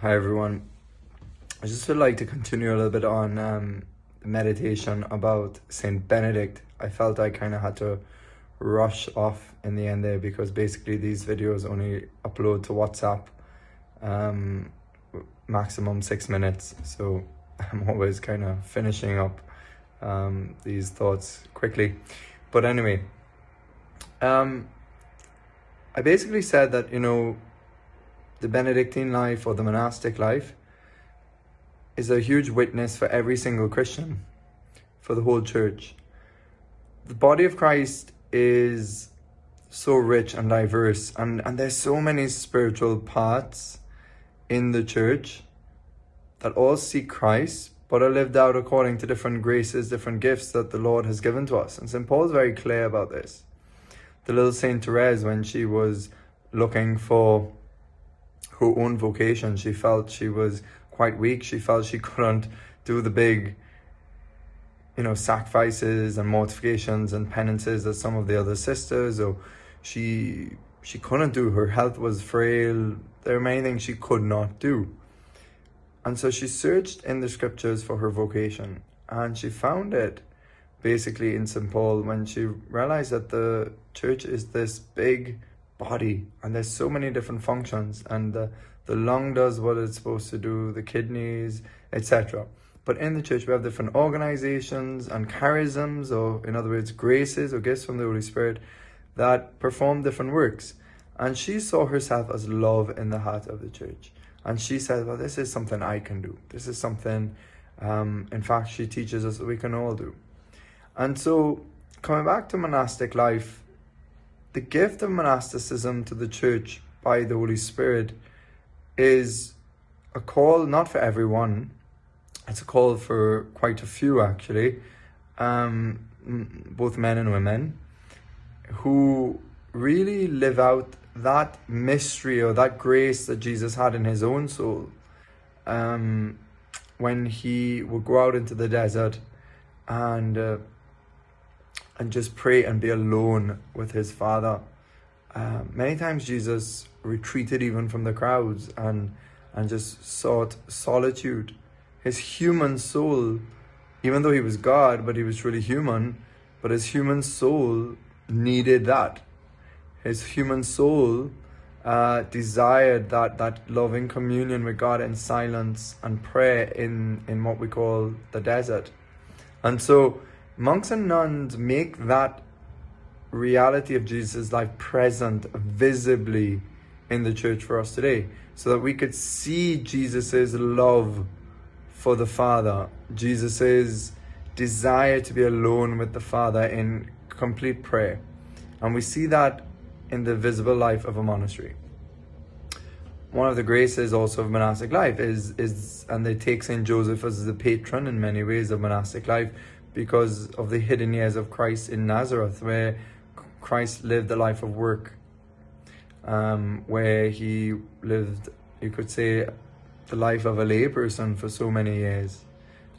Hi everyone. I just would like to continue a little bit on um, meditation about Saint Benedict. I felt I kind of had to rush off in the end there because basically these videos only upload to WhatsApp um, maximum six minutes. So I'm always kind of finishing up um, these thoughts quickly. But anyway, um, I basically said that, you know, the Benedictine life or the monastic life is a huge witness for every single Christian, for the whole church. The body of Christ is so rich and diverse, and, and there's so many spiritual parts in the church that all seek Christ, but are lived out according to different graces, different gifts that the Lord has given to us. And St. Paul's very clear about this. The little Saint Therese, when she was looking for her own vocation. She felt she was quite weak. She felt she couldn't do the big, you know, sacrifices and mortifications and penances that some of the other sisters, or she she couldn't do. Her health was frail. There were many things she could not do. And so she searched in the scriptures for her vocation and she found it basically in St. Paul when she realized that the church is this big body and there's so many different functions and the, the lung does what it's supposed to do the kidneys etc but in the church we have different organizations and charisms or in other words graces or gifts from the holy spirit that perform different works. And she saw herself as love in the heart of the church. And she said well this is something i can do. This is something um, in fact she teaches us that we can all do. And so coming back to monastic life the gift of monasticism to the church by the Holy Spirit is a call not for everyone, it's a call for quite a few actually, um, both men and women, who really live out that mystery or that grace that Jesus had in his own soul um, when he would go out into the desert and uh, and just pray and be alone with his Father. Uh, many times Jesus retreated even from the crowds and and just sought solitude. His human soul, even though he was God, but he was truly human, but his human soul needed that. His human soul uh, desired that that loving communion with God in silence and prayer in in what we call the desert. And so monks and nuns make that reality of Jesus' life present visibly in the church for us today so that we could see Jesus' love for the Father, Jesus' desire to be alone with the Father in complete prayer. And we see that in the visible life of a monastery. One of the graces also of monastic life is, is and they take St. Joseph as the patron in many ways of monastic life because of the hidden years of Christ in Nazareth, where Christ lived a life of work, um, where he lived, you could say, the life of a layperson for so many years,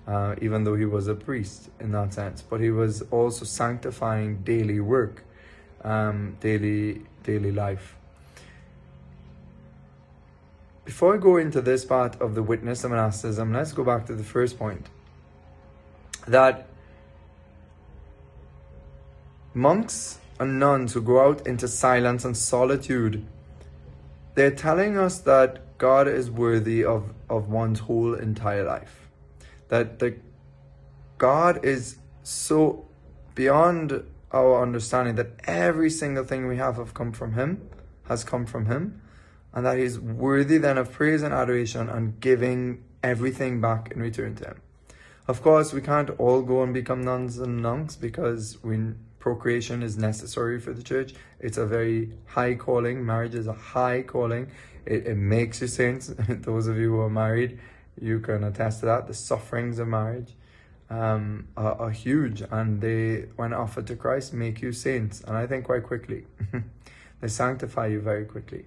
uh, even though he was a priest in that sense. But he was also sanctifying daily work, um, daily daily life. Before I go into this part of the witness of monasticism, let's go back to the first point. That Monks and nuns who go out into silence and solitude, they're telling us that God is worthy of, of one's whole entire life. That the God is so beyond our understanding that every single thing we have have come from Him, has come from Him, and that He's worthy then of praise and adoration and giving everything back in return to Him. Of course, we can't all go and become nuns and monks because we procreation is necessary for the church. It's a very high calling. Marriage is a high calling. It, it makes you saints. Those of you who are married, you can attest to that. The sufferings of marriage um, are, are huge, and they, when offered to Christ, make you saints. And I think quite quickly, they sanctify you very quickly.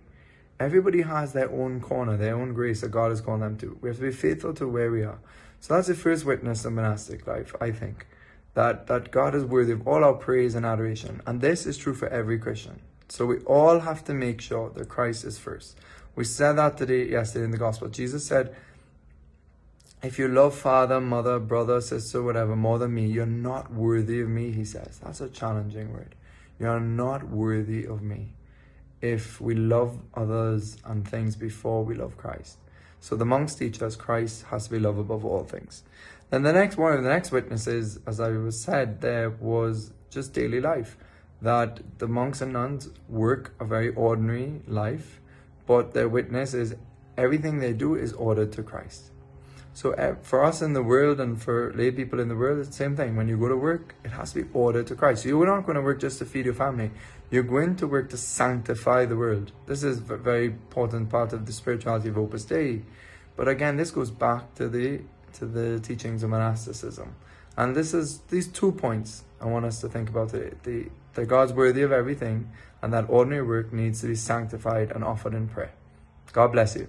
Everybody has their own corner, their own grace that God has called them to. We have to be faithful to where we are. So that's the first witness of monastic life, I think that, that God is worthy of all our praise and adoration. And this is true for every Christian. So we all have to make sure that Christ is first. We said that today, yesterday in the gospel. Jesus said, if you love father, mother, brother, sister, whatever, more than me, you're not worthy of me, he says. That's a challenging word. You're not worthy of me if we love others and things before we love Christ. So the monks teach us Christ has to be loved above all things. Then the next one of the next witnesses, as I was said, there was just daily life. That the monks and nuns work a very ordinary life, but their witness is everything they do is ordered to Christ. So eh, for us in the world and for lay people in the world, it's the same thing. When you go to work, it has to be ordered to Christ. You're not going to work just to feed your family. You're going to work to sanctify the world. This is a very important part of the spirituality of Opus Dei. But again, this goes back to the to the teachings of monasticism. And this is these two points I want us to think about today. The, that God's worthy of everything and that ordinary work needs to be sanctified and offered in prayer. God bless you.